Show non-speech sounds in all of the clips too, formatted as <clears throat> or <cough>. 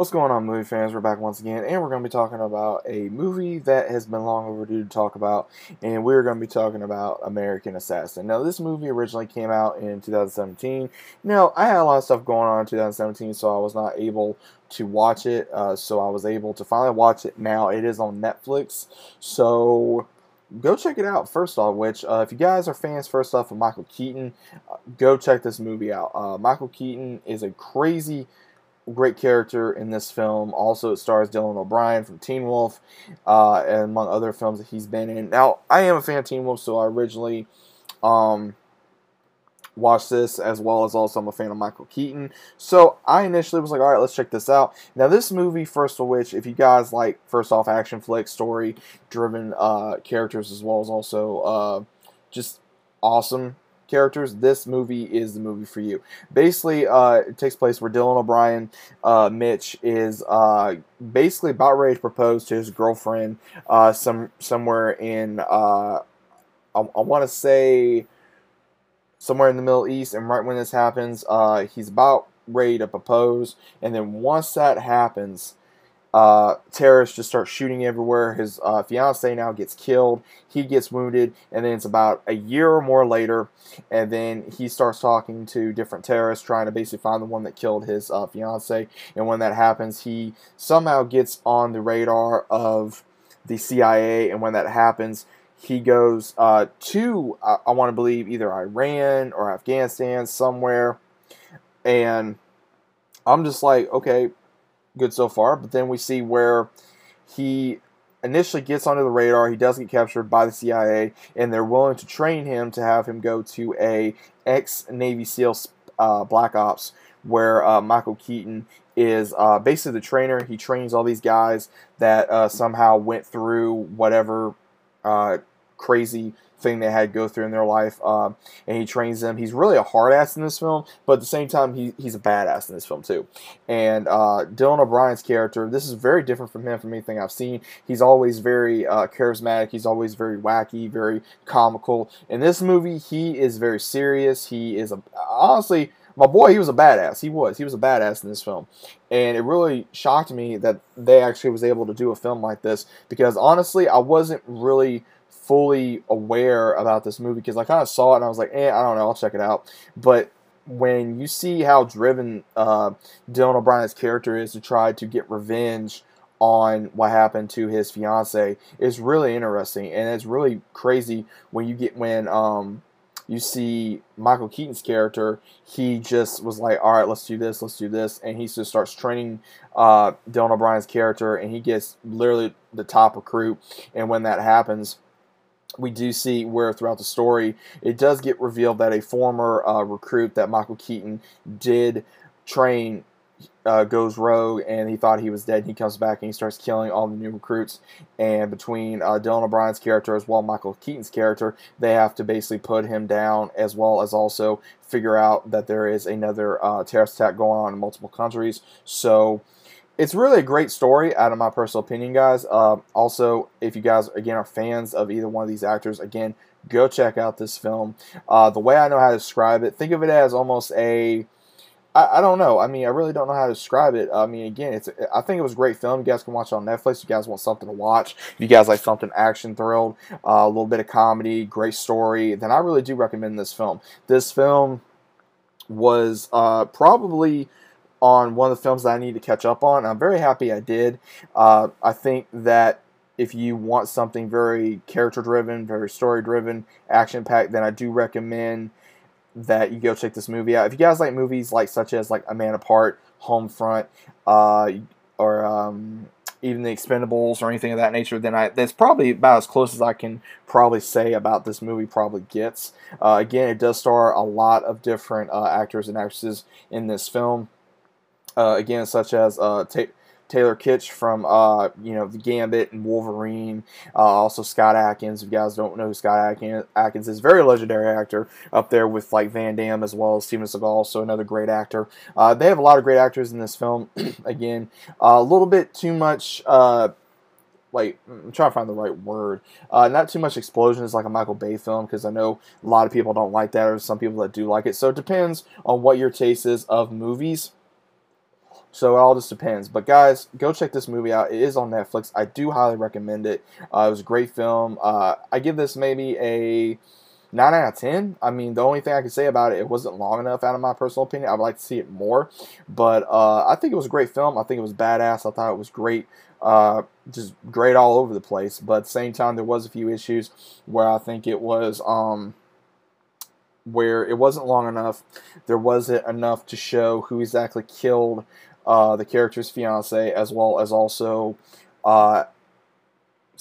What's going on, movie fans? We're back once again, and we're going to be talking about a movie that has been long overdue to talk about, and we're going to be talking about American Assassin. Now, this movie originally came out in 2017. Now, I had a lot of stuff going on in 2017, so I was not able to watch it, uh, so I was able to finally watch it now. It is on Netflix, so go check it out. First off, which uh, if you guys are fans, first off of Michael Keaton, uh, go check this movie out. Uh, Michael Keaton is a crazy great character in this film. Also, it stars Dylan O'Brien from Teen Wolf, uh, and among other films that he's been in. Now, I am a fan of Teen Wolf, so I originally um, watched this as well as also I'm a fan of Michael Keaton. So I initially was like, all right, let's check this out. Now, this movie, first of which, if you guys like, first off, action flick, story driven uh, characters as well as also uh, just awesome characters, this movie is the movie for you. Basically, uh, it takes place where Dylan O'Brien, uh, Mitch, is uh, basically about ready to propose to his girlfriend uh, some somewhere in, uh, I, I want to say, somewhere in the Middle East. And right when this happens, uh, he's about ready to propose. And then once that happens, uh, terrorists just start shooting everywhere. His uh, fiance now gets killed. He gets wounded, and then it's about a year or more later, and then he starts talking to different terrorists, trying to basically find the one that killed his uh, fiance. And when that happens, he somehow gets on the radar of the CIA. And when that happens, he goes uh, to I, I want to believe either Iran or Afghanistan somewhere, and I'm just like, okay, good so far. But then we see where he initially gets onto the radar. He does get captured by the CIA, and they're willing to train him to have him go to a ex Navy SEAL uh, Black Ops, where uh, Michael Keaton is uh, basically the trainer. He trains all these guys that uh, somehow went through whatever uh, crazy thing they had go through in their life, um, and he trains them. He's really a hard ass in this film, but at the same time, he, he's a badass in this film too. And uh, Dylan O'Brien's character, this is very different from him from anything I've seen. He's always very uh, charismatic. He's always very wacky, very comical. In this movie, he is very serious. He is a honestly. My boy, he was a badass. He was. He was a badass in this film. And it really shocked me that they actually was able to do a film like this because honestly, I wasn't really fully aware about this movie because I kind of saw it and I was like, eh, I don't know, I'll check it out. But when you see how driven uh, Dylan O'Brien's character is to try to get revenge on what happened to his fiance is really interesting and it's really crazy when you get when um, you see Michael Keaton's character, he just was like, all right, let's do this, let's do this. And he just starts training uh, Dylan O'Brien's character, and he gets literally the top recruit. And when that happens, we do see where throughout the story it does get revealed that a former uh, recruit that Michael Keaton did train uh, goes rogue and he thought he was dead. And he comes back and he starts killing all the new recruits. And between uh, Dylan O'Brien's character as well Michael Keaton's character, they have to basically put him down as well as also figure out that there is another uh, terrorist attack going on in multiple countries. So it's really a great story out of my personal opinion guys uh, also if you guys again are fans of either one of these actors again go check out this film uh, the way i know how to describe it think of it as almost a I, I don't know. I mean, I really don't know how to describe it. I mean, again, it's. I think it was a great film. You guys can watch it on Netflix. You guys want something to watch. If you guys like something action thrilled, uh, a little bit of comedy, great story, then I really do recommend this film. This film was uh, probably on one of the films that I need to catch up on. I'm very happy I did. Uh, I think that if you want something very character driven, very story driven, action packed, then I do recommend that you go check this movie out. If you guys like movies like such as like A Man Apart, Homefront, uh, or um, even the Expendables or anything of that nature, then I that's probably about as close as I can probably say about this movie probably gets. Uh, again, it does star a lot of different uh, actors and actresses in this film uh, again, such as uh, Taylor Kitsch from uh, you know the Gambit and Wolverine. Uh, also Scott Adkins. If you guys don't know who Scott Adkins is, very legendary actor up there with like Van Damme as well as Steven Seagal. So another great actor. Uh, they have a lot of great actors in this film. <clears throat> again, a little bit too much. Like I'm trying to find the right word. Uh, not too much explosions like a Michael Bay film because I know a lot of people don't like that, or some people that do like it. So it depends on what your taste is of movies. So it all just depends. But guys, go check this movie out. It is on Netflix. I do highly recommend it. Uh, it was a great film. Uh, I give this maybe a 9 out of 10. I mean, the only thing I can say about it, it wasn't long enough out of my personal opinion. I would like to see it more. But uh, I think it was a great film. I think it was badass. I thought it was great. Uh, just great all over the place. But at the same time, there was a few issues where I think it was... Um, where it wasn't long enough. There wasn't enough to show who exactly killed uh, the character's fiance, as well as also uh,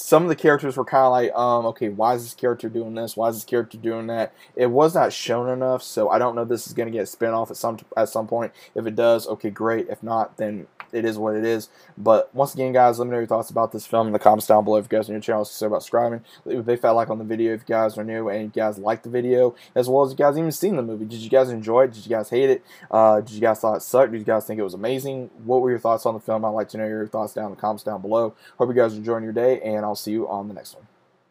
some of the characters were kind of like, um, okay, why is this character doing this? Why is this character doing that? It was not shown enough, so I don't know if this is going to get a spin off at some at some point. If it does, okay, great. If not, then it is what it is. But once again, guys, let me know your thoughts about this film in the comments down below. If you guys are new to the channel, about subscribing. Leave a big fat like on the video if you guys are new and you guys like the video, as well as you guys even seen the movie. Did you guys enjoy it? Did you guys hate it? Uh, did you guys thought it sucked? Did you guys think it was amazing? What were your thoughts on the film? I'd like to know your thoughts down in the comments down below. Hope you guys are enjoying your day, and I'll see you on the next one.